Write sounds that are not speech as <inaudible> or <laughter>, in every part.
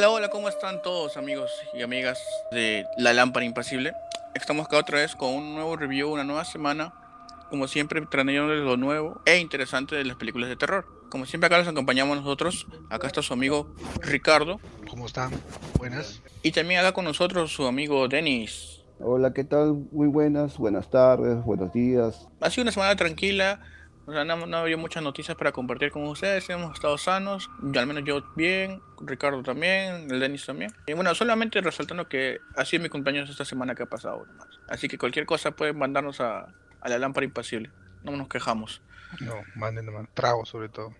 Hola, hola, ¿cómo están todos amigos y amigas de La Lámpara Impasible? Estamos acá otra vez con un nuevo review, una nueva semana, como siempre trayéndoles lo nuevo e interesante de las películas de terror. Como siempre acá los acompañamos nosotros, acá está su amigo Ricardo. ¿Cómo están? Buenas. Y también acá con nosotros su amigo Denis. Hola, ¿qué tal? Muy buenas, buenas tardes, buenos días. Ha sido una semana tranquila, o sea, no, no había muchas noticias para compartir con ustedes. Hemos estado sanos, yo, al menos yo bien, Ricardo también, el Denis también. Y bueno, solamente resaltando que ha sido mi cumpleaños esta semana que ha pasado. Nomás. Así que cualquier cosa pueden mandarnos a, a la lámpara impasible. No nos quejamos. No, manden nomás trago sobre todo.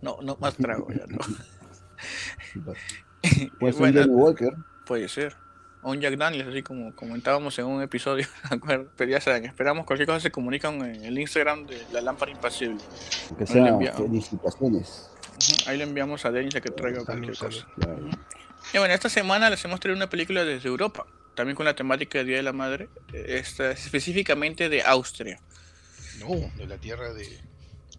No, no más trago ya, no. Bueno, un Johnny Walker. puede ser. Un Jack Daniels, así como comentábamos en un episodio, <laughs> ¿de acuerdo? Pero ya saben, esperamos cualquier cosa se comunican en el Instagram de la lámpara impasible. Que le sea enviamos. felicitaciones. Ahí le enviamos a Denis a que traiga Salud, cualquier cosa. Claro. Y bueno, esta semana les hemos traído una película desde Europa, también con la temática del Día de la Madre, eh, esta, específicamente de Austria. No, de la tierra de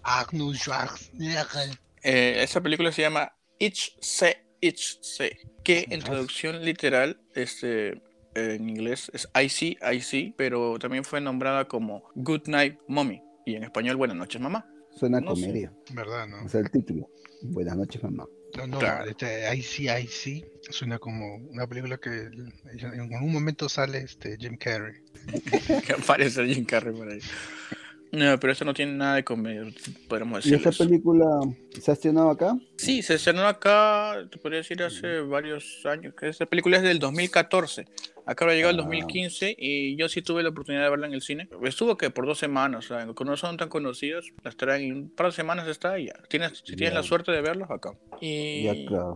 Agnus Schwarzenegger. Eh, esta película se llama Ich Se, Ich Se, que en traducción literal, este, en inglés es I See, I See, pero también fue nombrada como Good Night Mommy, y en español Buenas noches Mamá. Suena sé. comedia. ¿Verdad, no? O sea, el título. Buenas noches, mamá. No, no, Claro. este IC, suena como una película que en algún momento sale este Jim Carrey. que <laughs> aparece Jim Carrey por ahí. No, pero eso no tiene nada de comedia, podríamos ¿Y decirlo. esta película se ha estrenado acá? Sí, se estrenó acá, te podría decir, hace varios años. Que esta película es del 2014. Acá habrá llegado el Ah. 2015 y yo sí tuve la oportunidad de verla en el cine. Estuvo que por dos semanas, o sea, no son tan conocidos, las traen en un par de semanas está y ya. Tienes, si tienes la suerte de verlos acá. Y, Y acá.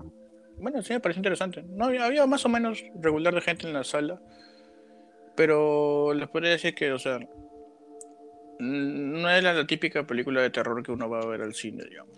bueno, sí me pareció interesante. No había, más o menos regular de gente en la sala, pero les podría decir que, o sea, no era la típica película de terror que uno va a ver al cine, digamos.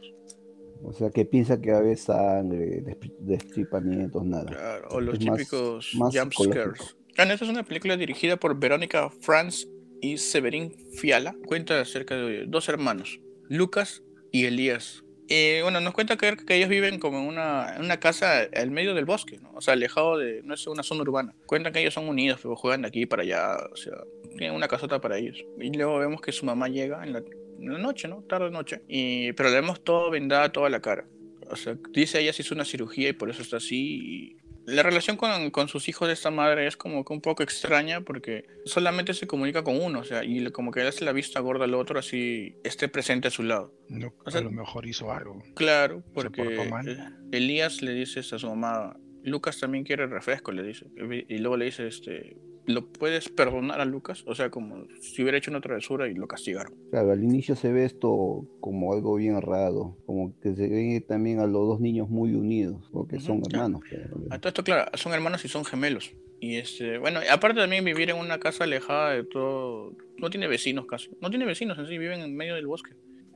O sea, que piensa que va a haber sangre, destri- destripamientos, nada. Claro, o los Es típicos más jump scares. Claro, esta es una película dirigida por Verónica Franz y Severin Fiala. Cuenta acerca de dos hermanos, Lucas y Elías. Eh, bueno, nos cuenta que, ellos viven como en una, una casa al medio del bosque, ¿no? O sea, alejado de, no es una zona urbana. Cuentan que ellos son unidos, pero juegan de aquí para allá, o sea, tienen una casota para ellos. Y luego vemos que su mamá llega en la, noche, ¿no? Tarde noche. Y, pero le vemos todo vendada, toda la cara. O sea, dice ella se hizo una cirugía y por eso está así. La relación con, con sus hijos de esta madre es como que un poco extraña porque solamente se comunica con uno, o sea, y como que le hace la vista gorda al otro así esté presente a su lado. No, O sea- a lo mejor hizo algo. Claro, porque eh, Elías le dice a su mamá, Lucas también quiere refresco, le dice. Y luego le dice, este, ¿lo puedes perdonar a Lucas? O sea, como si hubiera hecho una travesura y lo castigaron. Claro, al inicio se ve esto como algo bien raro, como que se ve también a los dos niños muy unidos, porque Ujú, son ya. hermanos. A todo esto, claro, son hermanos y son gemelos. Y este, bueno, aparte también vivir en una casa alejada de todo, no tiene vecinos casi, no tiene vecinos en sí, viven en medio del bosque.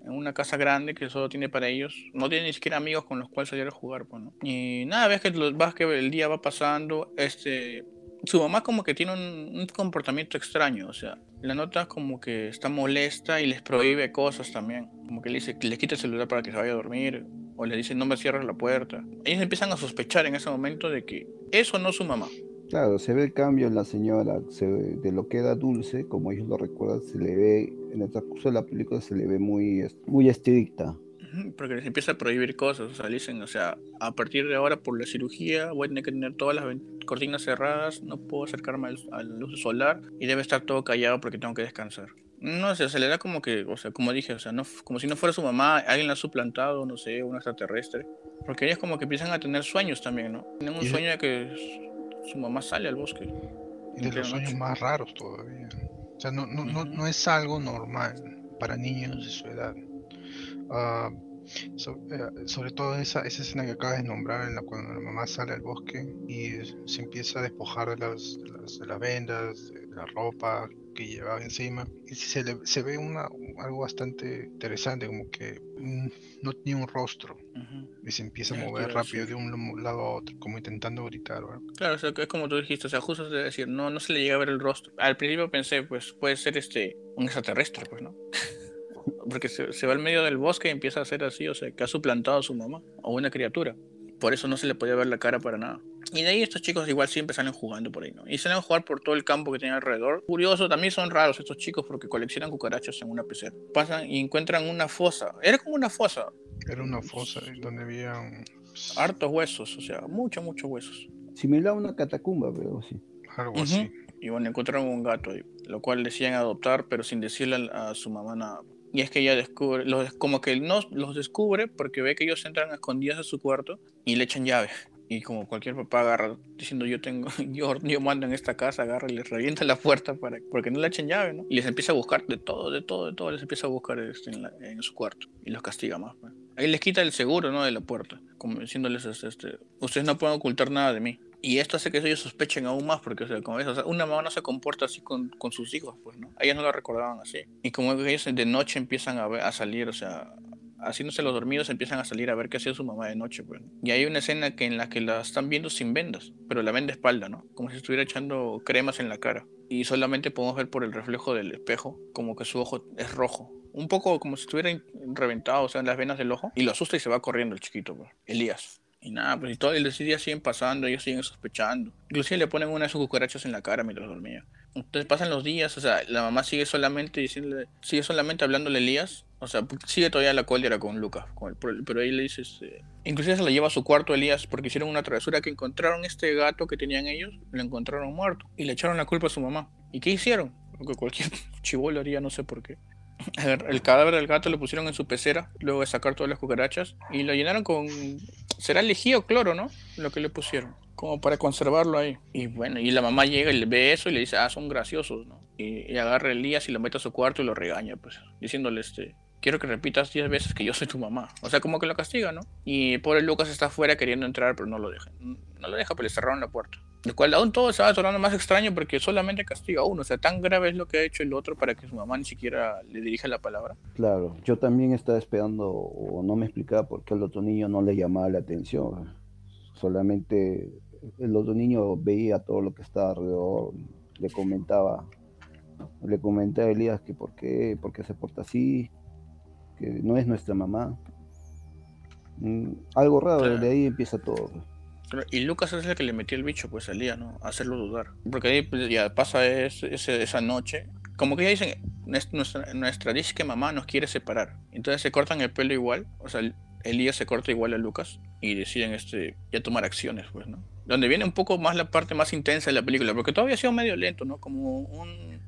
En una casa grande que solo tiene para ellos, no tiene ni siquiera amigos con los cuales salir a jugar, pues, ¿no? Y nada, ves que, los, vas que el día va pasando, este, su mamá como que tiene un, comportamiento extraño, o sea, la nota como que está molesta y les prohíbe cosas también, como que le dice que les quita el celular para que se vaya a dormir, o le dice no me cierres la puerta. Ellos empiezan a sospechar en ese momento de que eso no es su mamá. Claro, se ve el cambio en la señora, se ve- de lo que era dulce, como ellos lo recuerdan, se le ve, en el transcurso de la película se le ve muy, muy estricta. Porque les empieza a prohibir cosas, o sea, dicen, o sea, a partir de ahora por la cirugía voy a tener que tener todas las cortinas cerradas, no puedo acercarme al- a la luz solar y debe estar todo callado porque tengo que descansar. No sé, se le da como que, o sea, como dije, o sea, no, como si no fuera su mamá, alguien la ha suplantado, no sé, un extraterrestre. Porque ellos como que empiezan a tener sueños también, ¿no? Tienen un sueño de que su mamá sale al bosque. Y de los sueños noche. más raros todavía. O sea, no, no, no, no es algo normal para niños de su edad. Ah, so- eh, sobre todo esa, esa escena que acabas de nombrar, en la cuando la mamá sale al bosque y se empieza a despojar de las, de las, de las vendas, de la ropa que llevaba encima. Y se, le- se ve una, algo bastante interesante, como que mm, no tiene un rostro y se empieza a mover rápido de un lado a otro, como intentando gritar. ¿verdad? Claro, o sea, es como tú dijiste, o sea, justo de decir, no, no se le llega a ver el rostro. Al principio pensé, pues puede ser este un extraterrestre, pues, ¿no? <laughs> Porque se, se va al medio del bosque y empieza a hacer así, o sea, que ha suplantado a su mamá o una criatura. por eso no se le podía ver la cara para nada. Y de ahí estos chicos igual siempre salen jugando por ahí, ¿no? Y salen a jugar por todo el campo que tienen alrededor. Curioso, también son raros estos chicos porque coleccionan cucarachas en una pecera. Pasan y encuentran una fosa. Era como una fosa. Era una fosa donde había hartos huesos, o sea, muchos, muchos huesos. Similar a una catacumba, pero sí. Algo así. Y bueno, encontraron un gato ahí, lo cual decían adoptar, pero sin decirle a, su mamá nada. Y es que ella descubre, los, como que no los descubre porque ve que ellos entran escondidas a su cuarto y le echan llave. Y como cualquier papá agarra diciendo yo tengo, <laughs> yo, yo mando en esta casa, agarra y les revienta la puerta para, porque no le echen llave, ¿no? Y les empieza a buscar de todo, de todo, de todo, les empieza a buscar este, en, su cuarto y los castiga más. Pues. Ahí les quita el seguro, ¿no? De la puerta, como diciéndoles, este, ustedes no pueden ocultar nada de mí. Y esto hace que ellos sospechen aún más, porque, o sea, como ves, una mamá no se comporta así con, con, sus hijos, pues, ¿no? Ellas no la recordaban así. Y como ellos de noche empiezan a, ver, a salir, o sea, haciéndose los dormidos, empiezan a salir a ver qué hacía su mamá de noche, pues. Y hay una escena que en la que la están viendo sin vendas, pero la ven de espalda, ¿no? Como si estuviera echando cremas en la cara. Y solamente podemos ver por el reflejo del espejo como que su ojo es rojo. Un poco como si estuviera reventado, o sea, en las venas del ojo. Y lo asusta y se va corriendo el chiquito, pues. Elías. Y nada, pues y todo el días siguen pasando, ellos siguen sospechando. Inclusive le ponen una de sus cucarachas en la cara mientras dormía. Entonces pasan los días, o sea, la mamá sigue solamente diciéndole, sigue solamente hablándole a Elías, o sea, sigue todavía la cólera con Lucas, pero ahí le dice, este, inclusive se la lleva a su cuarto Elías porque hicieron una travesura que encontraron este gato que tenían ellos, lo encontraron muerto y le echaron la culpa a su mamá. ¿Y qué hicieron? Lo que cualquier <laughs> chivolo haría, no sé por qué. El cadáver del gato lo pusieron en su pecera, luego de sacar todas las cucarachas, y lo llenaron con. Será lejía o cloro, ¿no? Lo que le pusieron, como para conservarlo ahí. Y bueno, y la mamá llega y le ve eso y le dice, ah, son graciosos, ¿no? Y, agarra a Elías y lo mete a su cuarto y lo regaña, pues, diciéndole, este, quiero que repitas 10 veces que yo soy tu mamá. O sea, como que lo castiga, ¿no? Y pobre Lucas está afuera queriendo entrar, pero no lo deja. No lo deja, pero le cerraron la puerta. De cual aún todo se va tornando más extraño porque solamente castiga a uno. O sea, tan grave es lo que ha hecho el otro para que su mamá ni siquiera le dirija la palabra. Claro, yo también estaba esperando o no me explicaba por qué el otro niño no le llamaba la atención. Solamente el otro niño veía todo lo que estaba alrededor, le comentaba, le comentaba a Elías que por qué, por qué se porta así, que no es nuestra mamá. Mm, algo raro, de ahí empieza todo. Y Lucas es el que le metió el bicho, pues salía, ¿no? A hacerlo dudar. Porque ahí pues, ya pasa esa noche. Como que ya dicen, nuestra, nuestra disque mamá nos quiere separar. Entonces se cortan el pelo igual. O sea, Elías se corta igual a Lucas. Y deciden este, ya tomar acciones, pues, ¿no? Donde viene un poco más la parte más intensa de la película. Porque todavía ha sido medio lento, ¿no? Como un,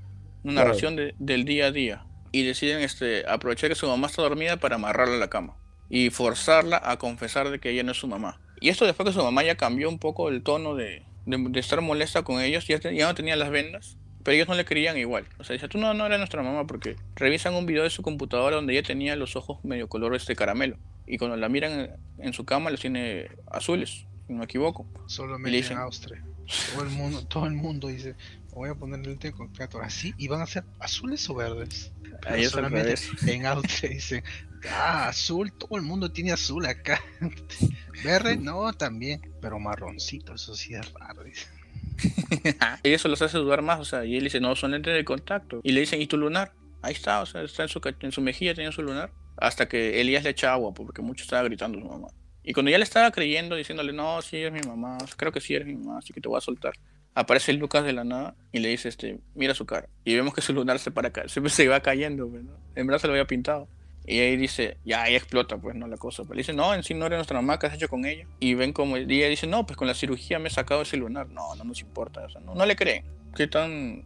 una narración del día a día. Y deciden este, aprovechar que su mamá está dormida para amarrarla a la cama. Y forzarla a confesar de que ella no es su mamá y esto después que su mamá ya cambió un poco el tono de, de, estar molesta con ellos, ya, ya, no tenía las vendas, pero ellos no le querían igual. O sea, dice, tú no, no eres nuestra mamá porque revisan un video de su computadora donde ella tenía los ojos medio color este caramelo. Y cuando la miran en, su cama los tiene azules, si no me equivoco. Solamente en Austria. Todo el mundo, todo el mundo dice, voy a ponerle el con así y van a ser azules o verdes. Ahí solamente <laughs> en Austria dicen, ah, azul, todo el mundo tiene azul acá. <laughs> Verde, no, también, pero marroncito, eso sí es raro. <laughs> y eso los hace dudar más, o sea, y él dice, no, son lentes de contacto. Y le dicen, ¿y tu lunar? Ahí está, o sea, está en su, en su mejilla, tenía su lunar. Hasta que Elías le echa agua, porque mucho estaba gritando a su mamá. Y cuando ya le estaba creyendo, diciéndole, no, sí, es mi mamá, creo que sí eres mi mamá, así que te voy a soltar. Aparece Lucas de la nada y le dice, este, mira su cara. Y vemos que su lunar se para acá, <laughs> se, se va cayendo, pues, En verdad se lo había pintado. Y ahí dice, ya ahí explota, pues, ¿no? La cosa. Pero dice, no, en sí no era nuestra mamá, ¿qué has hecho con ella? Y ven como, y ella dice, no, pues con la cirugía me he sacado ese lunar. No, no nos importa, o sea, no, no le creen. Qué tan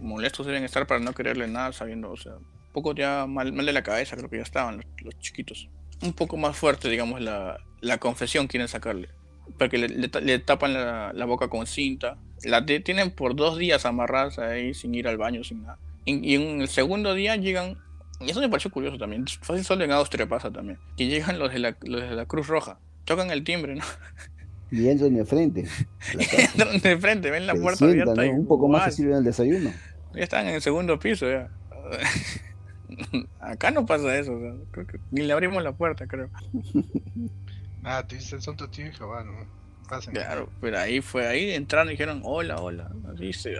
molestos deben estar para no quererle nada, sabiendo, o sea, un poco ya mal, mal de la cabeza, creo que ya estaban los, chiquitos. Un poco más fuerte, digamos, la, la confesión quieren sacarle. Porque le, le, tapan la, la, boca con cinta. La tienen por dos días amarradas ahí sin ir al baño, sin nada. Y, y en el segundo día llegan y eso me pareció curioso también. Fácil solo en Austria pasa también. Que llegan los de la, los de la Cruz Roja. Tocan el timbre, ¿no? Y entran de frente. <laughs> entran de frente, ven la puerta abierta. Un poco más se sirven el desayuno. Ya están en el segundo piso ya. <laughs> Acá no pasa eso. ni le abrimos la puerta, creo. <laughs> Ah, tú dices, son tu tío y Jehová, ¿no? Claro, pero ahí fue, ahí entraron y dijeron, hola, hola.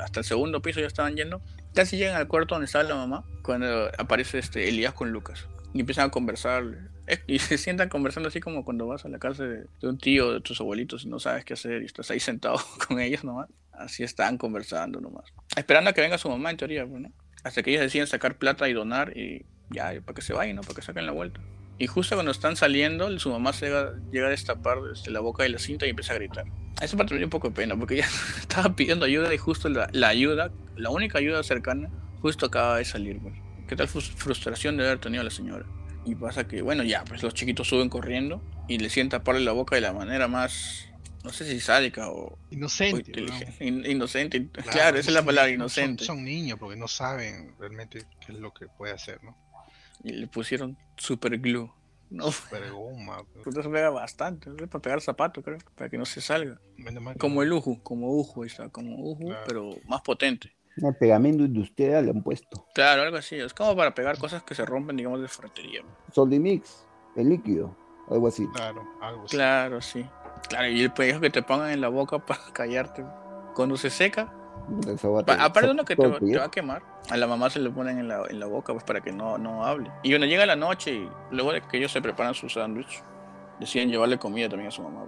hasta el segundo piso ya estaban yendo. Casi llegan al cuarto donde estaba la mamá, cuando aparece este Elías con Lucas. Y empiezan a conversar. Y se sientan conversando así como cuando vas a la casa de, de un tío, de tus abuelitos, y no sabes qué hacer y estás ahí <laughs> sentado con ellos nomás. Así están conversando nomás. Esperando a que venga su mamá, en teoría, pues, ¿no? Hasta que ellos deciden sacar plata y donar y ya, para que se vayan, ¿no? Para que saquen la vuelta. Y justo cuando están saliendo, su mamá se llega, llega a destapar desde la boca de la cinta y empieza a gritar. Eso me dio un poco de pena, porque ella <laughs> estaba pidiendo ayuda y justo la, la ayuda, la única ayuda cercana, justo acaba de salir. ¿Qué tal frus- frustración de haber tenido a la señora? Y pasa que, bueno, ya, pues los chiquitos suben corriendo y le sienten taparle la boca de la manera más, no sé si sádica o, o Inocente. ¿no? inteligente, in- inocente. Claro, Claro, esa es la palabra, son- inocente. Son, niños porque no saben realmente qué es lo que puede hacer, ¿no? Y le pusieron super glue. No, Pero goma. pero- pues eso pega bastante, es para pegar zapato, creo, para que no se salga. Como el Uju, como Uju, está, como Uju, Claro. pero más potente. El pegamento industrial le han puesto. Claro, algo así, es como para pegar cosas que se rompen, digamos, de ferretería. Soldimix, el líquido, algo así. Claro, algo así. Claro, sí. Claro, y el pellejo que te pongan en la boca <laughs> para callarte. Cuando se seca, Aparte uno que te, te va a quemar, a la mamá se le ponen en la, en la boca pues para que no, no hable. Y bueno, llega la noche y luego de que ellos se preparan su sándwich, deciden llevarle comida también a su mamá.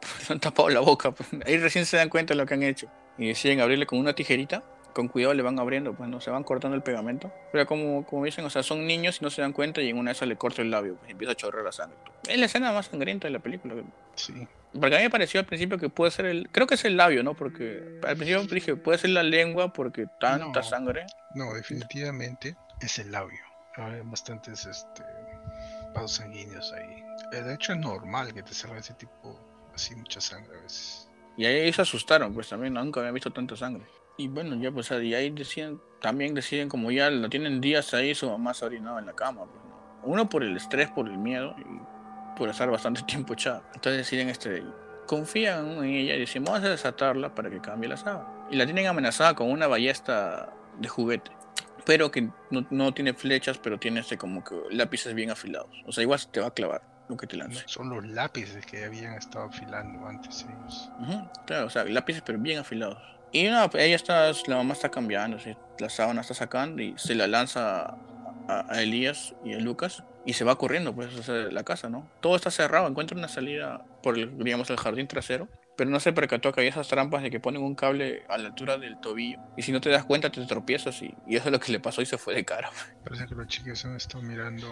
pues. <laughs> Han tapado la boca, pues. ahí recién se dan cuenta de lo que han hecho. Y deciden abrirle con una tijerita, con cuidado le van abriendo, pues no se van cortando el pegamento. Pero como, como dicen, o sea, son niños y no se dan cuenta y en una de esas le corta el labio, pues empieza a chorrear la sangre. Es la escena más sangrienta de la película. Sí. Porque a mí me pareció al principio que puede ser el. Creo que es el labio, ¿no? Porque al principio dije, puede ser la lengua porque tanta No. sangre. No, definitivamente es el labio. Hay bastantes este, vasos sanguíneos ahí. Eh, De hecho, es normal que te salga ese tipo, así mucha sangre a veces. Y ahí se asustaron, pues también nunca habían visto tanta sangre. Y bueno, ya pues y ahí deciden, también deciden, como ya lo tienen días ahí, su mamá se ha orinado en la cama. Pues, ¿no? Uno por el estrés, por el miedo y por estar bastante <laughs> tiempo echada. Entonces deciden este. Confían en ella y dicen, vamos a desatarla para que cambie la sábana. Y la tienen amenazada con una ballesta de juguete. Pero que no, no tiene flechas, pero tiene este como que lápices bien afilados. O sea, igual te va a clavar lo que te lance. Son los lápices que habían estado afilando antes ellos. Claro, o sea, lápices pero bien afilados. Y no, ella está, la mamá está cambiando, ¿sí? la sábana está sacando y se la lanza a, a Elías y a Lucas y se va corriendo pues hacia la casa, ¿no? Todo está cerrado, encuentra una salida por el, digamos, el jardín trasero, pero no se percató que había esas trampas de que ponen un cable a la altura del tobillo y si no te das cuenta te tropiezas y, y eso es lo que le pasó y se fue de cara. Parece que los chicos han estado mirando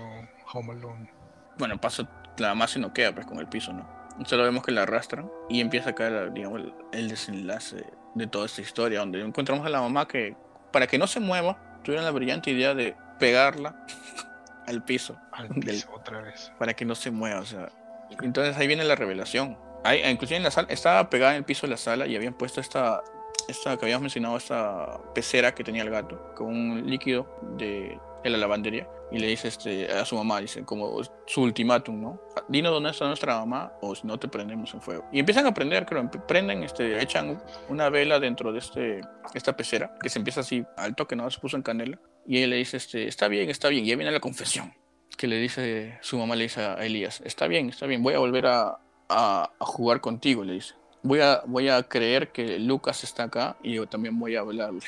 Home Alone. Bueno, pasa, la mamá se noquea pues con el piso, ¿no? Solo vemos que la arrastran y empieza a caer, digamos, el desenlace de toda esta historia, donde encontramos a la mamá que, para que no se mueva, tuvieron la brillante idea de pegarla <laughs> al piso, Al Del- piso otra vez. para que no se mueva, o sea. Entonces ahí viene la revelación. Ahí, inclusive en la sala, estaba pegada en el piso de la sala y habían puesto esta, esta que habíamos mencionado, esta pecera que tenía el gato, con un líquido de, de la lavandería. Y le dice este, a su mamá, dice, como su ultimátum, ¿no? Dinos dónde está nuestra mamá o si no te prendemos en fuego. Y empiezan a prender, creo, prenden, este, echan una vela dentro de este, esta pecera, que se empieza así alto, que no se puso en canela. Y ella le dice, este, está bien, está bien. Y ahí viene la confesión que le dice, su mamá le dice a Elías, está bien, está bien, voy a volver a, a- a jugar contigo, le dice. Voy a, voy a creer que Lucas está acá y yo también voy a hablarle.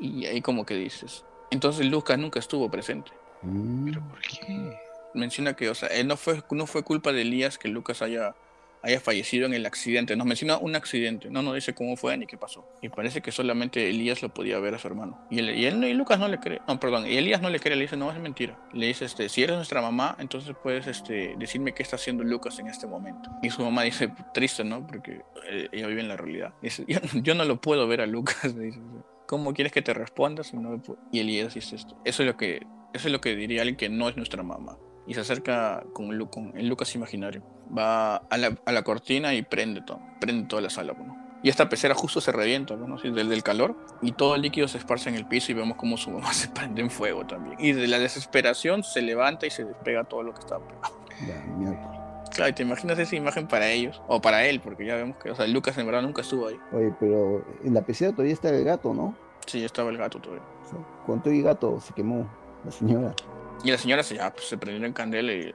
Y ahí como que dices, entonces Lucas nunca estuvo presente. Mm, ¿Pero por qué? Menciona que, o sea, él no fue, no fue culpa de Elías que Lucas haya, haya fallecido en el accidente. Nos menciona un accidente, no nos dice cómo fue ni qué pasó. Y parece que solamente Elías lo podía ver a su hermano. Y, él, y, él, y Lucas no le cree, no, perdón, y Elías no le cree, le dice, no, es mentira. Le dice, este, si eres nuestra mamá, entonces puedes este, decirme qué está haciendo Lucas en este momento. Y su mamá dice, triste, ¿no? Porque eh, ella vive en la realidad. Dice, yo, yo no lo puedo ver a Lucas, le <laughs> dice. ¿Cómo quieres que te responda si no me pu-?" Y Elías dice esto. Eso es lo que, eso es lo que diría alguien que no es nuestra mamá y se acerca con, Lu- con el Lucas imaginario. Va a la, a la cortina y prende todo, prende toda la sala. ¿no? Y esta pecera justo se revienta, ¿no? Así, del, del calor, y todo el líquido se esparce en el piso y vemos como su mamá <laughs> se prende en fuego también. Y de la desesperación se levanta y se despega todo lo que estaba pegado. ya, miércoles. Claro, y te imaginas esa imagen para ellos, o para él, porque ya vemos que, o sea, Lucas en verdad nunca estuvo ahí. Oye, pero en la pecera todavía está el gato, ¿no? Sí, estaba el gato todavía. O sea, con todo y gato se quemó la señora. Y la señora se, ya, pues, se prendió en candela y,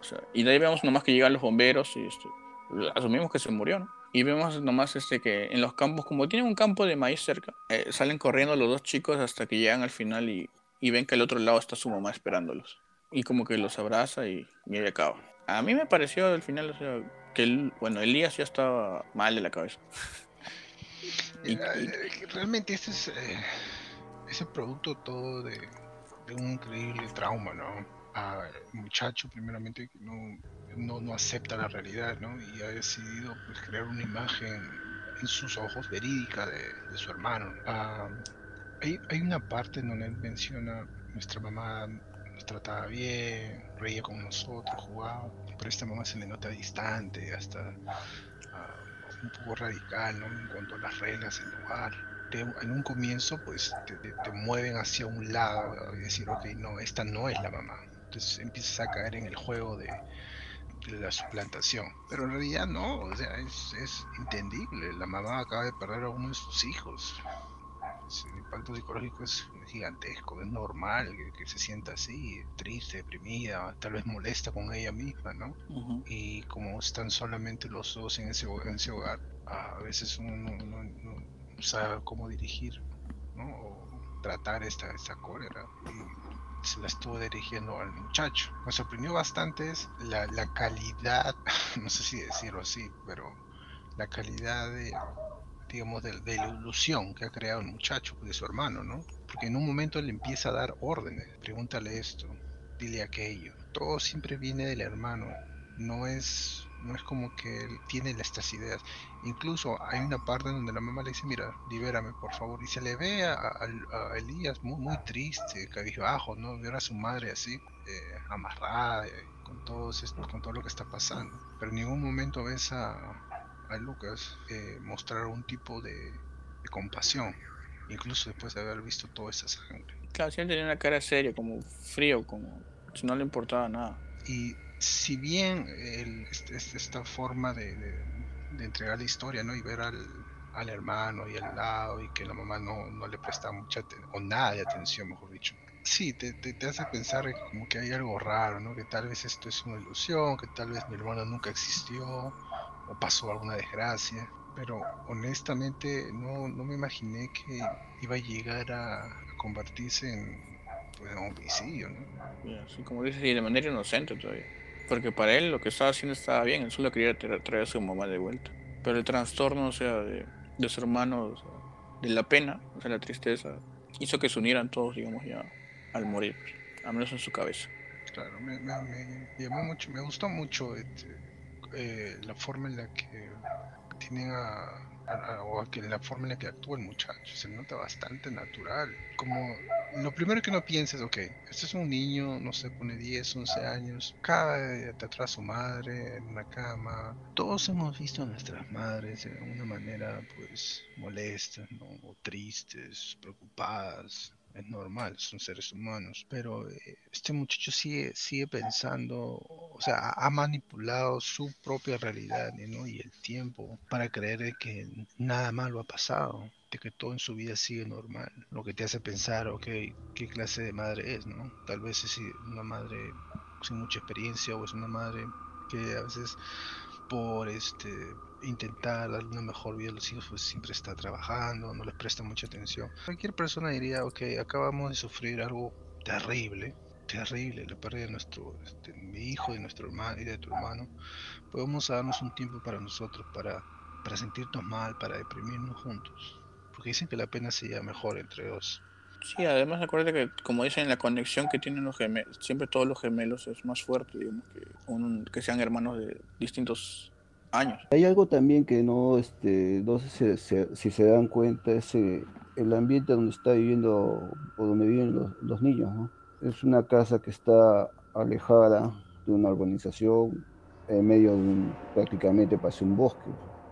o sea, y de ahí vemos nomás que llegan los bomberos y este, asumimos que se murió, ¿no? Y vemos nomás este, que en los campos, como tienen un campo de maíz cerca, eh, salen corriendo los dos chicos hasta que llegan al final y, y ven que al otro lado está su mamá esperándolos. y como que los abraza y, y acaba. A mí me pareció al final, o sea, que él, bueno, Elías ya estaba mal de la cabeza. <laughs> Y- Mira, y- eh, realmente este es, eh, es el producto todo de, de un increíble trauma, ¿no? El muchacho, primeramente, que no, no, no acepta la realidad, ¿no? Y ha decidido pues, crear una imagen en sus ojos verídica de, de su hermano. Ah, hay, hay una parte en donde él menciona, nuestra mamá nos trataba bien, reía con nosotros, jugaba, pero esta mamá se le nota distante, hasta ah, un poco radical, ¿no? En cuanto a las reglas del hogar. Te- en un comienzo, pues, te, te- te mueven hacia un lado y decir, ok, no, esta no es la mamá. Entonces empiezas a caer en el juego de, de la suplantación. Pero en realidad no, o sea, es, es entendible. La mamá acaba de perder a uno de sus hijos. Es- El impacto psicológico es gigantesco, es normal que, que se sienta así, triste, deprimida, tal vez molesta con ella misma, ¿no? Y como están solamente los dos en ese, en ese hogar, a veces uno no, no- no- no sabe cómo dirigir ¿no? o tratar esta, esta cólera. Y se la estuvo dirigiendo al muchacho. Me sorprendió bastante es la, la calidad, <laughs> no sé si decirlo así, pero la calidad de, digamos, de, de la ilusión que ha creado el muchacho de su hermano, ¿no? Porque en un momento le empieza a dar órdenes, pregúntale esto, dile aquello. Todo siempre viene del hermano, no es, no es como que él tiene estas ideas. Incluso hay una parte donde la mamá le dice, mira, libérame por favor. Y se le ve a, a- a Elías muy, muy triste, cabizbajo, ¿no? Ver a su madre así, eh, amarrada, eh, con, todos estos, con todo lo que está pasando. Pero en ningún momento ves a, a Lucas eh, mostrar un tipo de, de compasión, incluso después de haber visto toda esa sangre. Claro, él tenía una cara seria, como frío, como si no le importaba nada. Y si bien el- este- esta forma de, de- de entregar la historia, ¿no? Y ver al, al hermano y al lado y que la mamá no, no le presta mucha o nada de atención, mejor dicho. Sí, te, te, te hace pensar como que hay algo raro, ¿no? Que tal vez esto es una ilusión, que tal vez mi hermano nunca existió, o pasó alguna desgracia. Pero honestamente no, no me imaginé que iba a llegar a, a convertirse en pues, un homicidio, ¿no? Así como dices, y de manera inocente todavía. Porque para él lo que estaba haciendo estaba bien, él solo quería tra- traer a su mamá de vuelta. Pero el trastorno, o sea, de, de su hermano, o sea, de la pena, o sea, la tristeza, hizo que se unieran todos, digamos, ya al morir, al menos en su cabeza. Claro, me, me- me llamó mucho, me gustó mucho este, eh, la forma en la que tienen a, a- a- o que la forma en la que actúa el muchacho, se nota bastante natural. Como lo primero que uno piensa es, ok, este es un niño, no sé, pone 10, 11 años, cae atrás su madre en una cama. Todos hemos visto a nuestras madres de una manera, pues, molestas, ¿no? O tristes, preocupadas, es normal, son seres humanos, pero eh, este muchacho sigue, sigue pensando, o sea, ha manipulado su propia realidad ¿no? y el tiempo para creer que nada malo ha pasado, de que todo en su vida sigue normal, lo que te hace pensar, ok, qué clase de madre es, ¿no? Tal vez es una madre sin mucha experiencia o es una madre que a veces por este intentar darle una mejor vida a los hijos, pues siempre está trabajando, no les presta mucha atención. Cualquier persona diría, ok, acabamos de sufrir algo terrible, terrible, la pérdida de nuestro este, mi hijo, de nuestro hermano y de tu hermano. Pues vamos a darnos un tiempo para nosotros, para, para sentirnos mal, para deprimirnos juntos. Porque dicen que la pena se lleva mejor entre dos. Sí, además acuérdate que, como dicen, la conexión que tienen los gemelos, siempre todos los gemelos es más fuerte, digamos, que, un- que sean hermanos de distintos años. Hay algo también que no, este, no sé si se, si se dan cuenta, es eh, el ambiente donde está viviendo o donde viven los, los niños, ¿no? Es una casa que está alejada de una urbanización, en medio de un, prácticamente parece un bosque.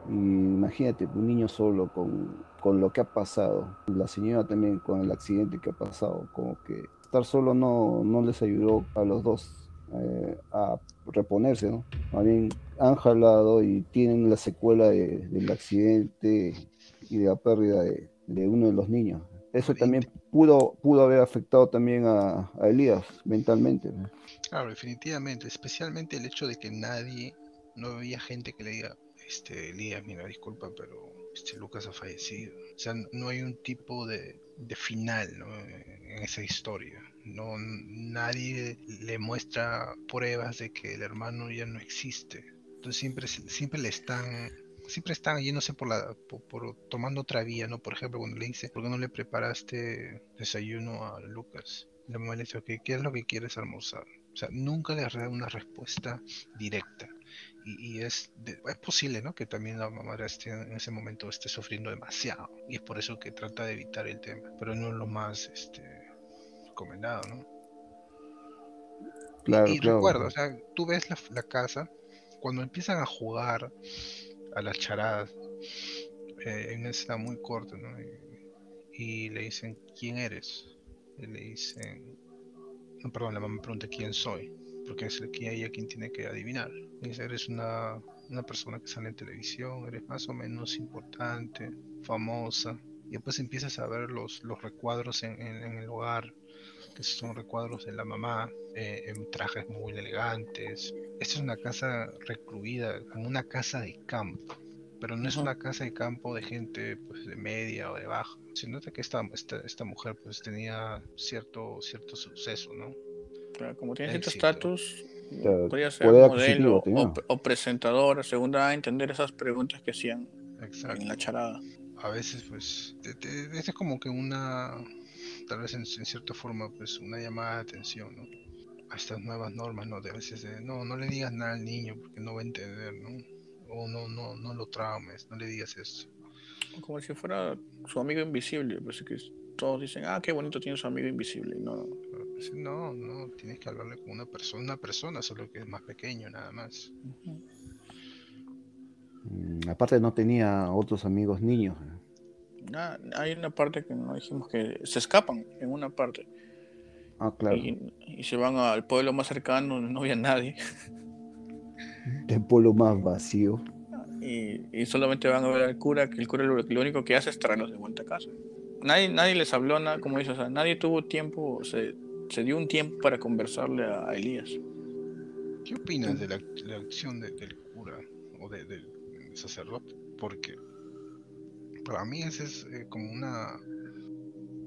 Y imagínate, un niño solo con, con lo que ha pasado, la señora también con el accidente que ha pasado, como que estar solo no, no les ayudó a los dos eh, a reponerse, ¿no? Más bien han jalado y tienen la secuela de- del accidente y de la pérdida de, de uno de los niños. Eso también pudo, pudo haber afectado también a, a Elías mentalmente. ¿no? Claro, definitivamente, especialmente el hecho de que nadie, no había gente que le diga, este, Elías, mira, disculpa, pero este Lucas ha fallecido. O sea, no hay un tipo de, de final, ¿no? en esa historia. No, nadie le muestra pruebas de que el hermano ya no existe. Entonces siempre, siempre le están siempre están yéndose por la por, tomando otra vía, ¿no? Por ejemplo, cuando le dice, ¿por qué no le preparaste desayuno a Lucas? La mamá le dice, ¿qué es lo que quieres almorzar? O sea, nunca le da una respuesta directa. Y, es, es posible, ¿no? Que también la mamá esté, en ese momento esté sufriendo demasiado. Y es por eso que trata de evitar el tema. Pero no es lo más este, recomendado, ¿no? Claro, y, recuerdo, o sea, tú ves la, la casa, cuando empiezan a jugar a las charadas, eh, en una escena muy corta, ¿no? Y, le dicen, ¿quién eres? Y le dicen, no, perdón, la mamá pregunta quién soy, porque es el que ella quien tiene que adivinar. Dice, eres una, una persona que sale en televisión, eres más o menos importante, famosa, y después empiezas a ver los, los recuadros en, en, el hogar, que son recuadros de la mamá, eh, en trajes muy elegantes. Esta es una casa recluida, como una casa de campo, pero no es una casa de campo de gente pues, de media o de baja. Se nota que esta, esta, esta mujer pues tenía cierto, cierto suceso, ¿no? como tiene cierto estatus, podría ser modelo o, presentadora, según da a entender esas preguntas que hacían en la charada. A veces, pues, es como que una, tal vez en, cierta forma, pues, una llamada de atención, ¿no? A estas nuevas normas, ¿no? De a veces, de, no, no le digas nada al niño porque no va a entender, ¿no? O no, no, no lo traumes, no le digas eso. Como si fuera su amigo invisible, pues que todos dicen, ah, qué bonito tiene su amigo invisible. No, no, no, tienes que hablarle con una persona, una persona, solo que es más pequeño, nada más. Mm, aparte no tenía otros amigos niños. Ah, hay una parte que no dijimos que se escapan en una parte. Ah, claro. Y, se van al pueblo más cercano, no había nadie. <laughs> El pueblo más vacío. Y, solamente van a ver al cura, que el cura lo, lo único que hace es traerlos de vuelta a casa. Nadie, nadie les habló nada, como dices, o sea, nadie tuvo tiempo, se, se dio un tiempo para conversarle a, Elías. ¿Qué opinas de la, acción del cura o del sacerdote? Porque para mí ese es eh, como una,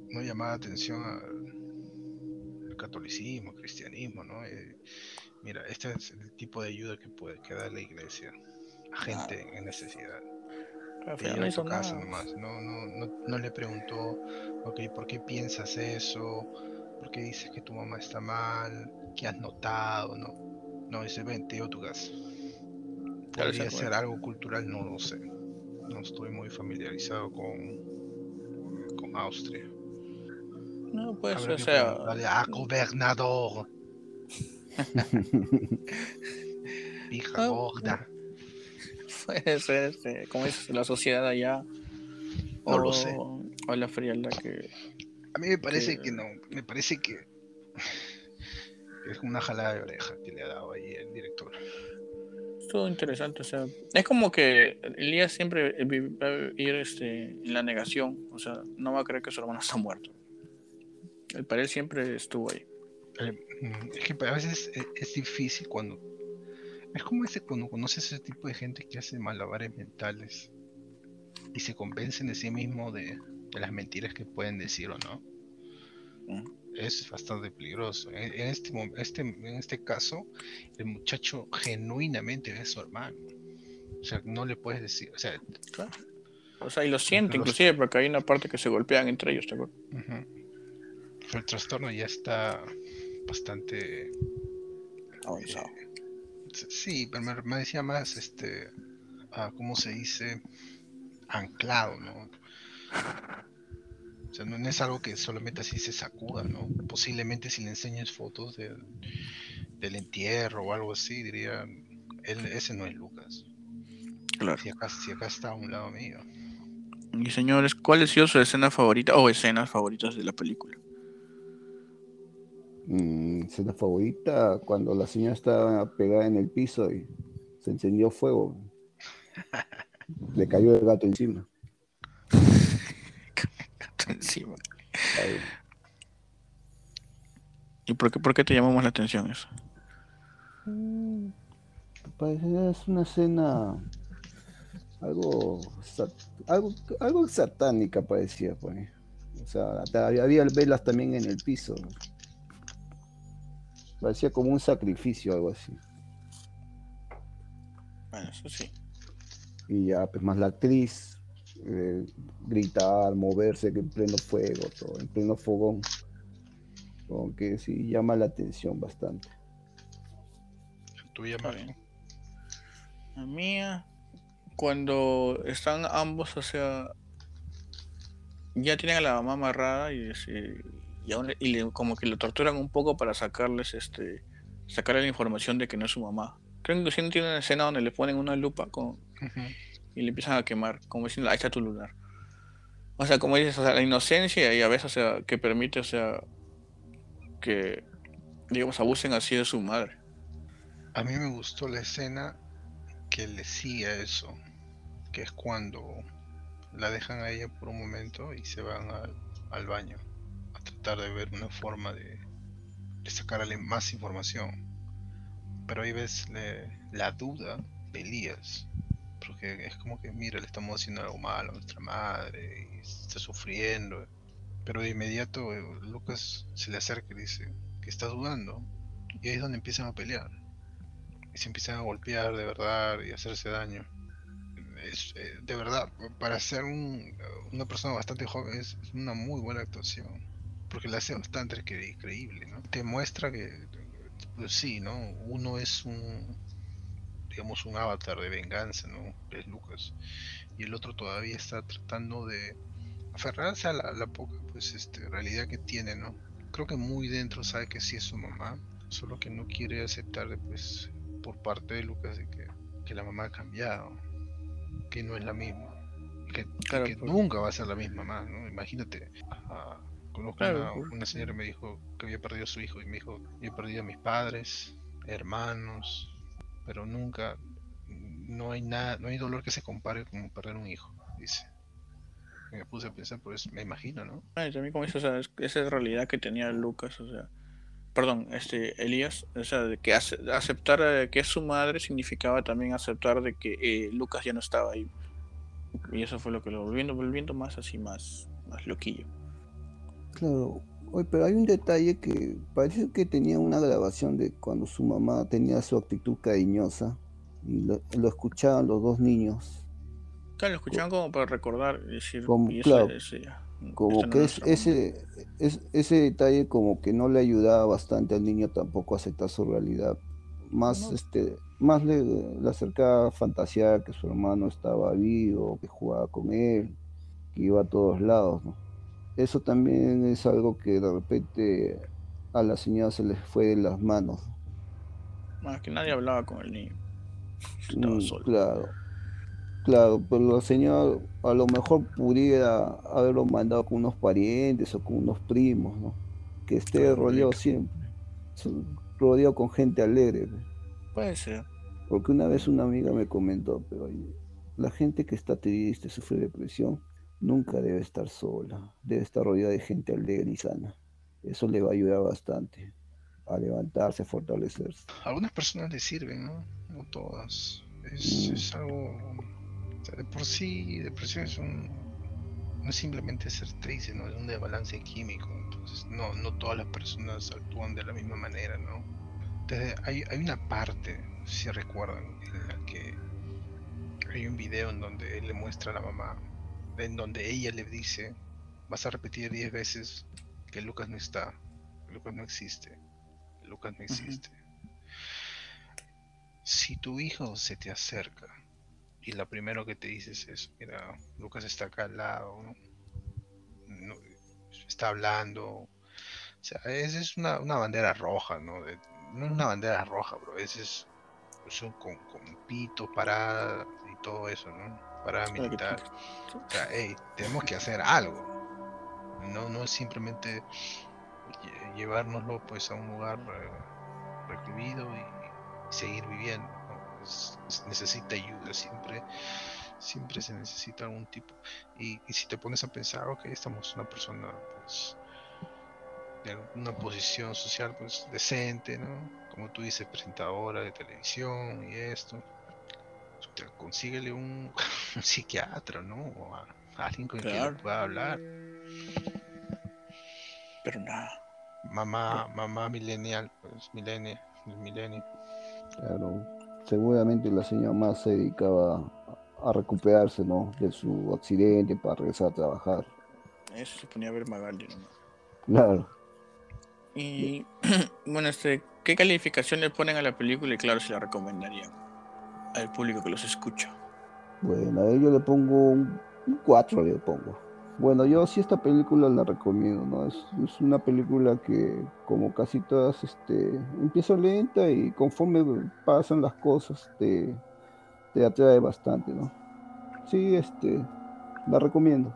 una llamada de atención al, catolicismo, cristianismo, ¿no? Eh, mira, este es el tipo de ayuda que puede que da la iglesia a gente en necesidad. no, hizo nomás. No, no, no, le preguntó, ok, ¿por qué piensas eso? ¿Por qué dices que tu mamá está mal? ¿Qué has notado? No, no dice, ven, te tu casa. Podría ser algo cultural, no lo sé. No estoy muy familiarizado con, con Austria. No, puede ser, o sea... A gobernador. <laughs> Hija gorda. Puede ser, este, como dices, la sociedad allá. No lo sé. O la frialdad que, a mí me parece que, no, me parece que, <laughs> es una jalada de oreja que le ha dado ahí el director. Todo interesante, o sea, es como que Elías siempre va a ir este, en la negación, o sea, no va a creer que su hermano está muerto. El para él siempre estuvo ahí. Mm, es que a veces es, difícil cuando. Es como ese cuando conoces ese tipo de gente que hace malabares mentales y se convencen de sí mismo de, de las mentiras que pueden decir o no. Es bastante peligroso. En, este, este, en este caso, el muchacho genuinamente a su hermano. O sea, no le puedes decir. O sea, o sea y lo siente, inclusive, porque hay una parte que se golpean entre ellos, ¿te acuerdas? el trastorno ya está bastante avanzado. Eh, sí, pero me, decía más, este, ¿cómo se dice? Anclado, ¿no? Sea, no, es algo que solamente así se sacuda, ¿no? Posiblemente si le enseñas fotos del, entierro o algo así, diría, él, ese no es Lucas. Claro. Si acá, si acá está a un lado mío. Y señores, ¿cuál ha sido su escena favorita o escenas favoritas de la película? Mm, escena favorita cuando la señora estaba pegada en el piso y se encendió fuego. <laughs> Le cayó el gato encima. ¿Y por qué, por qué te llamamos la atención eso? Mm, es una escena algo, algo, algo satánica parecía, pues. O sea, había velas también en el piso. Parecía como un sacrificio, algo así. Bueno, eso sí. Y ya, pues más la actriz, eh, gritar, moverse en pleno fuego, todo, en pleno fogón. Como que sí llama la atención bastante. Está Marco. bien. La mía, cuando están ambos, o sea, ya tienen a la mamá amarrada y, se- y, aún le- y le- como que lo torturan un poco para sacarles, este, sacarle la información de que no es su mamá. Creo que inclusive tiene una escena donde le ponen una lupa con. Y le empiezan a quemar, como diciendo, ahí está tu lunar. O sea, como dices, o sea, la inocencia y a veces, o sea, que permite, o sea, que, digamos, abusen así de su madre. A mí me gustó la escena que le sigue a eso, que es cuando la dejan a ella por un momento y se van al, baño a tratar de ver una forma de, de sacarle más información. Pero ahí ves le- la duda de Elías, porque es como que, mira, le estamos haciendo algo malo a nuestra madre y está sufriendo. Pero de inmediato eh, Lucas se le acerca y dice que está dudando. Y ahí es donde empiezan a pelear y se empiezan a golpear de verdad y hacerse daño. Es, eh, de verdad, para ser un- una persona bastante joven es, una muy buena actuación. Porque la hace bastante cre- creíble, ¿no? Te muestra que, pues sí, ¿no? Uno es un, digamos, un avatar de venganza, ¿no? Es Lucas. Y el otro todavía está tratando de aferrarse a la, la poca, pues, este, realidad que tiene, ¿no? Creo que muy dentro sabe que sí es su mamá, solo que no quiere aceptar, pues, por parte de Lucas de que, que la mamá ha cambiado, que no es la misma, que, y Claro, que por- nunca va a ser la misma más, ¿no? Imagínate, conozco Claro, una, por- una señora que me dijo que había perdido a su hijo y me dijo, yo he perdido a mis padres, hermanos, pero nunca, no hay nada, no hay dolor que se compare con perder un hijo, dice. Me puse a pensar, pues me imagino, ¿no? Ah, y también como dices, o sea, es- esa realidad que tenía Lucas, o sea, perdón, este Elías, o sea, de que ace- aceptar eh, que es su madre significaba también aceptar de que eh, Lucas ya no estaba ahí. Y eso fue lo que lo volviendo, volviendo más así, más, más loquillo. Claro, oye, pero hay un detalle que parece que tenía una grabación de cuando su mamá tenía su actitud cariñosa y lo, lo escuchaban los dos niños, Claro, lo escuchaban como para recordar y decir, Como- y eso claro, es, eh, ya, como no que es ese, es, ese detalle como que no le ayudaba bastante al niño tampoco a aceptar su realidad, más No. este, más le, le acercaba a fantasear que su hermano estaba vivo, que jugaba con él, que iba a todos lados, ¿no? Eso también es algo que de repente a la señora se les fue de las manos. Más que nadie hablaba con el niño. Estaba Mm, solo. claro, claro, pero la señora a lo mejor pudiera haberlo mandado con unos parientes o con unos primos, ¿no? Que esté Claro, rodeado siempre, rodeado con gente alegre. Puede ser. Porque una vez una amiga me comentó, pero la gente que está triste, sufre depresión, nunca debe estar sola, debe estar rodeada de gente alegre y sana. Eso le va a ayudar bastante a levantarse, a fortalecerse. algunas personas les sirven, ¿no? No todas. Es, Mm. es algo. o sea, de por sí, depresión es un. No es simplemente ser triste, ¿no? Es un desbalance químico. Entonces, no, no todas las personas actúan de la misma manera, ¿no? Entonces, hay, hay una parte, si recuerdan, en la que hay un video en donde él le muestra a la mamá, en donde ella le dice: Vas a repetir 10 veces que Lucas no está, que Lucas no existe, que Lucas no existe. Si tu hijo se te acerca y lo primero que te dices es, mira, Lucas está acá al lado, ¿no? No, está hablando, o sea, esa es una, una bandera roja, ¿no? De- no es una bandera roja, bro, ese es, es un- con, con pito, parada y todo eso, ¿no? Parada Claro que militar. tú- O sea, hey, tenemos que hacer algo. No, no es simplemente lle- llevárnoslo pues a un lugar eh, recluido y, seguir viviendo. ¿no? Es- es- necesita ayuda siempre. Siempre se necesita algún tipo. Y, y si te pones a pensar, ok, estamos una persona pues de una posición social pues decente, ¿no? Como tú dices, presentadora de televisión y esto. Consíguele un, <laughs> un psiquiatra, ¿no? O a, a alguien con quien Claro. pueda hablar. Pero nada. Mamá, mamá millennial, pues millennial, milenio. Claro, seguramente la señora más se dedicaba a recuperarse, ¿no? De su accidente para regresar a trabajar. Eso se ponía a ver Magaldi nomás. Claro. Y <clears throat> bueno, este, ¿qué calificación le ponen a la película? Y claro, se la recomendarían al público que los escucha. Bueno, a ello le pongo un 4, le pongo. Bueno, yo sí esta película la recomiendo, ¿no? Es, es, una película que, como casi todas, este, empieza lenta y conforme pasan las cosas te, te atrae bastante, ¿no? Sí, este, la recomiendo.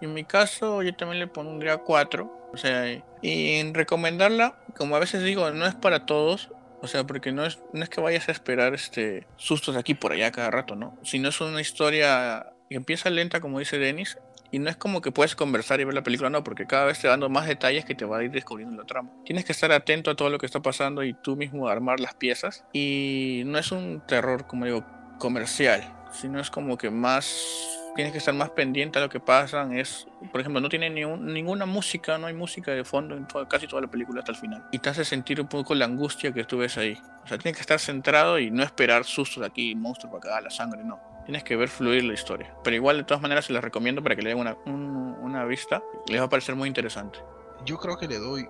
En mi caso, yo también le pondría 4. O sea, y en recomendarla, como a veces digo, no es para todos. O sea, porque no es, no es que vayas a esperar este sustos aquí por allá cada rato, ¿no? Sino es una historia que empieza lenta, como dice Denis, y no es como que puedes conversar y ver la película, no, porque cada vez te dando más detalles que te va a ir descubriendo la trama. Tienes que estar atento a todo lo que está pasando y tú mismo armar las piezas. Y no es un terror, como digo, comercial, sino es como que más tienes que estar más pendiente a lo que pasan. Es, por ejemplo, no tiene ni ninguna música, no hay música de fondo en casi toda la película hasta el final. Y te hace sentir un poco la angustia que tú ves ahí. O sea, tienes que estar centrado y no esperar sustos aquí, monstruos para acá, la sangre, no. Tienes que ver fluir la historia. Pero igual, de todas maneras, se las recomiendo para que le den una, una vista. Les va a parecer muy interesante. Yo creo que le doy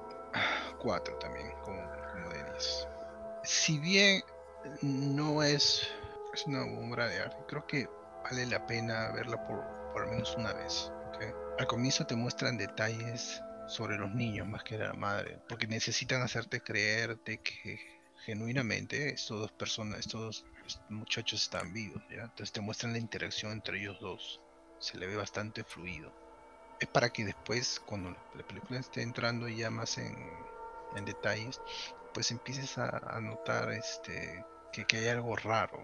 cuatro también, como, como Denis. Si bien no es, es una obra de arte, creo que vale la pena verla por, al menos una vez. Al comienzo te muestran detalles sobre los niños más que la madre, porque necesitan hacerte creer de que genuinamente estos dos personas, estos muchachos están vivos, Entonces te muestran la interacción entre ellos dos. Se le ve bastante fluido. Es para que después, cuando la película esté entrando ya más en, en detalles, pues empieces a, a notar este, que, que hay algo raro,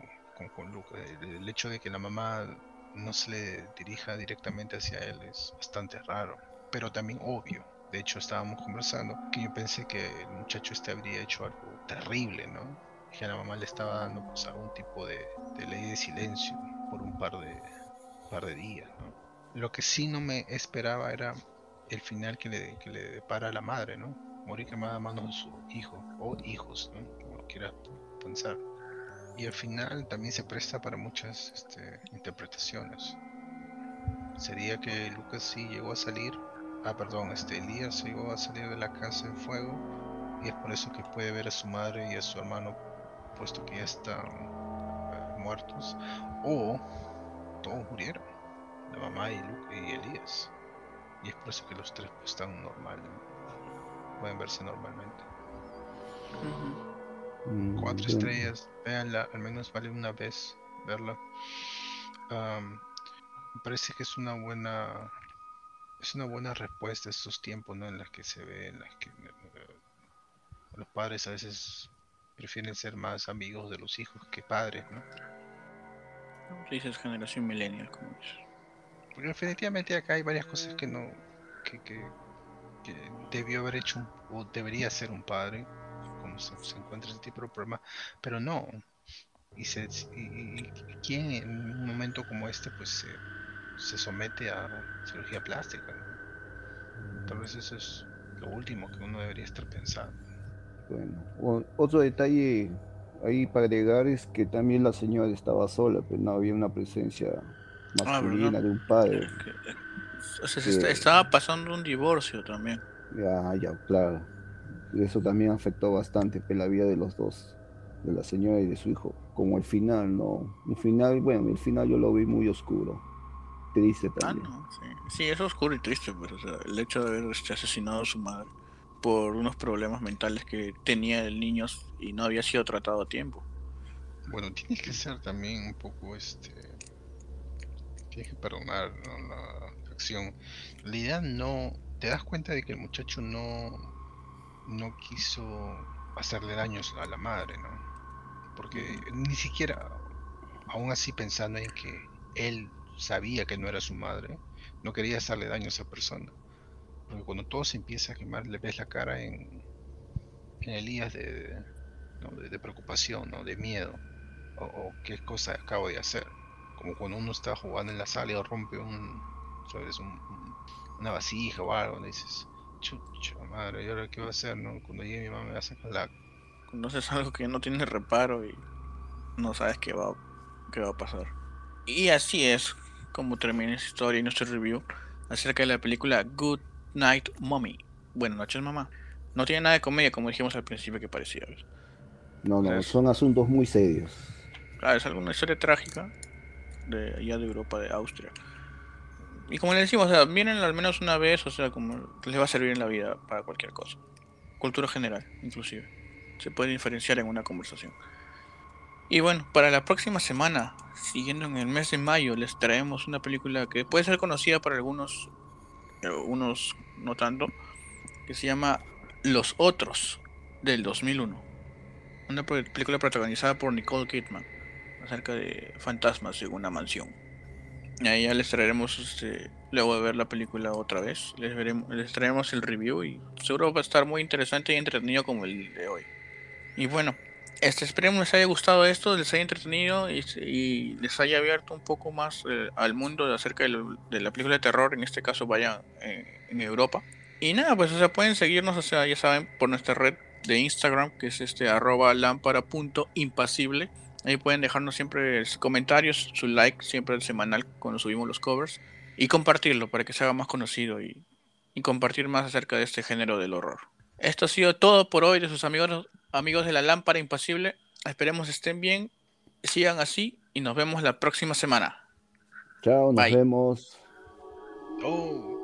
con, Luke. El, hecho de que la mamá no se le dirija directamente hacia él es bastante raro, pero también obvio. De hecho, estábamos conversando que yo pensé que el muchacho este habría hecho algo terrible, ¿no? Que a la mamá le estaba dando pues, algún tipo de, ley de silencio por un par de, par de días. Lo que sí no me esperaba era el final que le, que le depara a la madre, ¿no? Morir quemada a manos de su hijo o hijos, ¿no? Como quiera pensar y al final también se presta para muchas este, interpretaciones. Sería que Lucas sí llegó a salir, ah perdón, este Elías llegó a salir de la casa en fuego y es por eso que puede ver a su madre y a su hermano puesto que ya están eh, muertos o todos murieron, la mamá y, y Elías y es por eso que los tres están normal, pueden verse normalmente. Mm, Cuatro estrellas, véanla, al menos vale una vez verla. me parece que es una buena es una buena respuesta a estos tiempos ¿no? en las que se ve en las que eh, los padres a veces prefieren ser más amigos de los hijos que padres ¿no? dices generación millennial como dices porque definitivamente acá hay varias cosas que no que, que, que debió haber hecho o debería ser un padre se, encuentra ese tipo de problema, pero no. Y, se, y, quien en un momento como este pues se, somete a cirugía plástica. Tal vez eso es lo último que uno debería estar pensando. Bueno, otro detalle ahí para agregar es que también la señora estaba sola, pero no había una presencia ah, masculina de un padre. estaba pasando un divorcio también. Ya, ya, claro. Y eso también afectó bastante pues, la vida de los dos, de la señora y de su hijo. Como el final, ¿no? Un final, bueno, el final yo lo vi muy oscuro. Triste ah, también. Ah, no, sí. sí, es oscuro y triste, pero el hecho de haber este, asesinado a su madre por unos problemas mentales que tenía el niño y no había sido tratado a tiempo. Bueno, tiene que ser también un poco este. Tienes que perdonar la acción. La idea no. Te das cuenta de que el muchacho no no quiso hacerle daños a la madre, ¿no? Porque ni siquiera, aún así pensando en que él sabía que no era su madre, no quería hacerle daño a esa persona. Porque cuando todo se empieza a quemar, le ves la cara en, en Elías de, de, preocupación, ¿no? de miedo, o, qué cosa acabo de hacer. Como cuando uno está jugando en la sala y rompe un, ¿sabes? una vasija o algo, dices, Chucha madre, ¿y ahora qué va a hacer, no? Cuando llegue mi mamá me va a sacar la... Conoces algo que no tiene reparo y no sabes qué va, qué va a pasar. Y así es como termina esta historia y nuestro review acerca de la película Good Night Mommy. Buenas noches, mamá. No tiene nada de comedia, como dijimos al principio que parecía. ¿ves? No, no, son asuntos muy serios. Claro, es alguna historia trágica de allá de Europa, de Austria. Y como le decimos, o sea, vienen al menos una vez, o sea, como les va a servir en la vida para cualquier cosa. Cultura general, inclusive. Se puede diferenciar en una conversación. Y bueno, para la próxima semana, siguiendo en el mes de mayo, les traemos una película que puede ser conocida por algunos, eh, unos no tanto, que se llama Los Otros, del 2001. Una película protagonizada por Nicole Kidman acerca de fantasmas en una mansión. Ahí ya les traeremos, este, luego de ver la película otra vez, les, veremos, les traeremos el review y seguro va a estar muy interesante y entretenido como el de hoy. Y bueno, este, esperemos les haya gustado esto, les haya entretenido y, y les haya abierto un poco más eh, al mundo acerca de, lo- de la película de terror, en este caso vaya eh, en Europa. Y nada, pues o sea, pueden seguirnos, o sea, ya saben, por nuestra red de Instagram, que es este arroba lámpara.impasible. Ahí pueden dejarnos siempre sus comentarios, su like siempre semanal cuando subimos los covers y compartirlo para que se haga más conocido y, y compartir más acerca de este género del horror. Esto ha sido todo por hoy de sus amigos, amigos de la lámpara impasible. Esperemos estén bien, sigan así y nos vemos la próxima semana. Chao, nos Bye. vemos. Oh.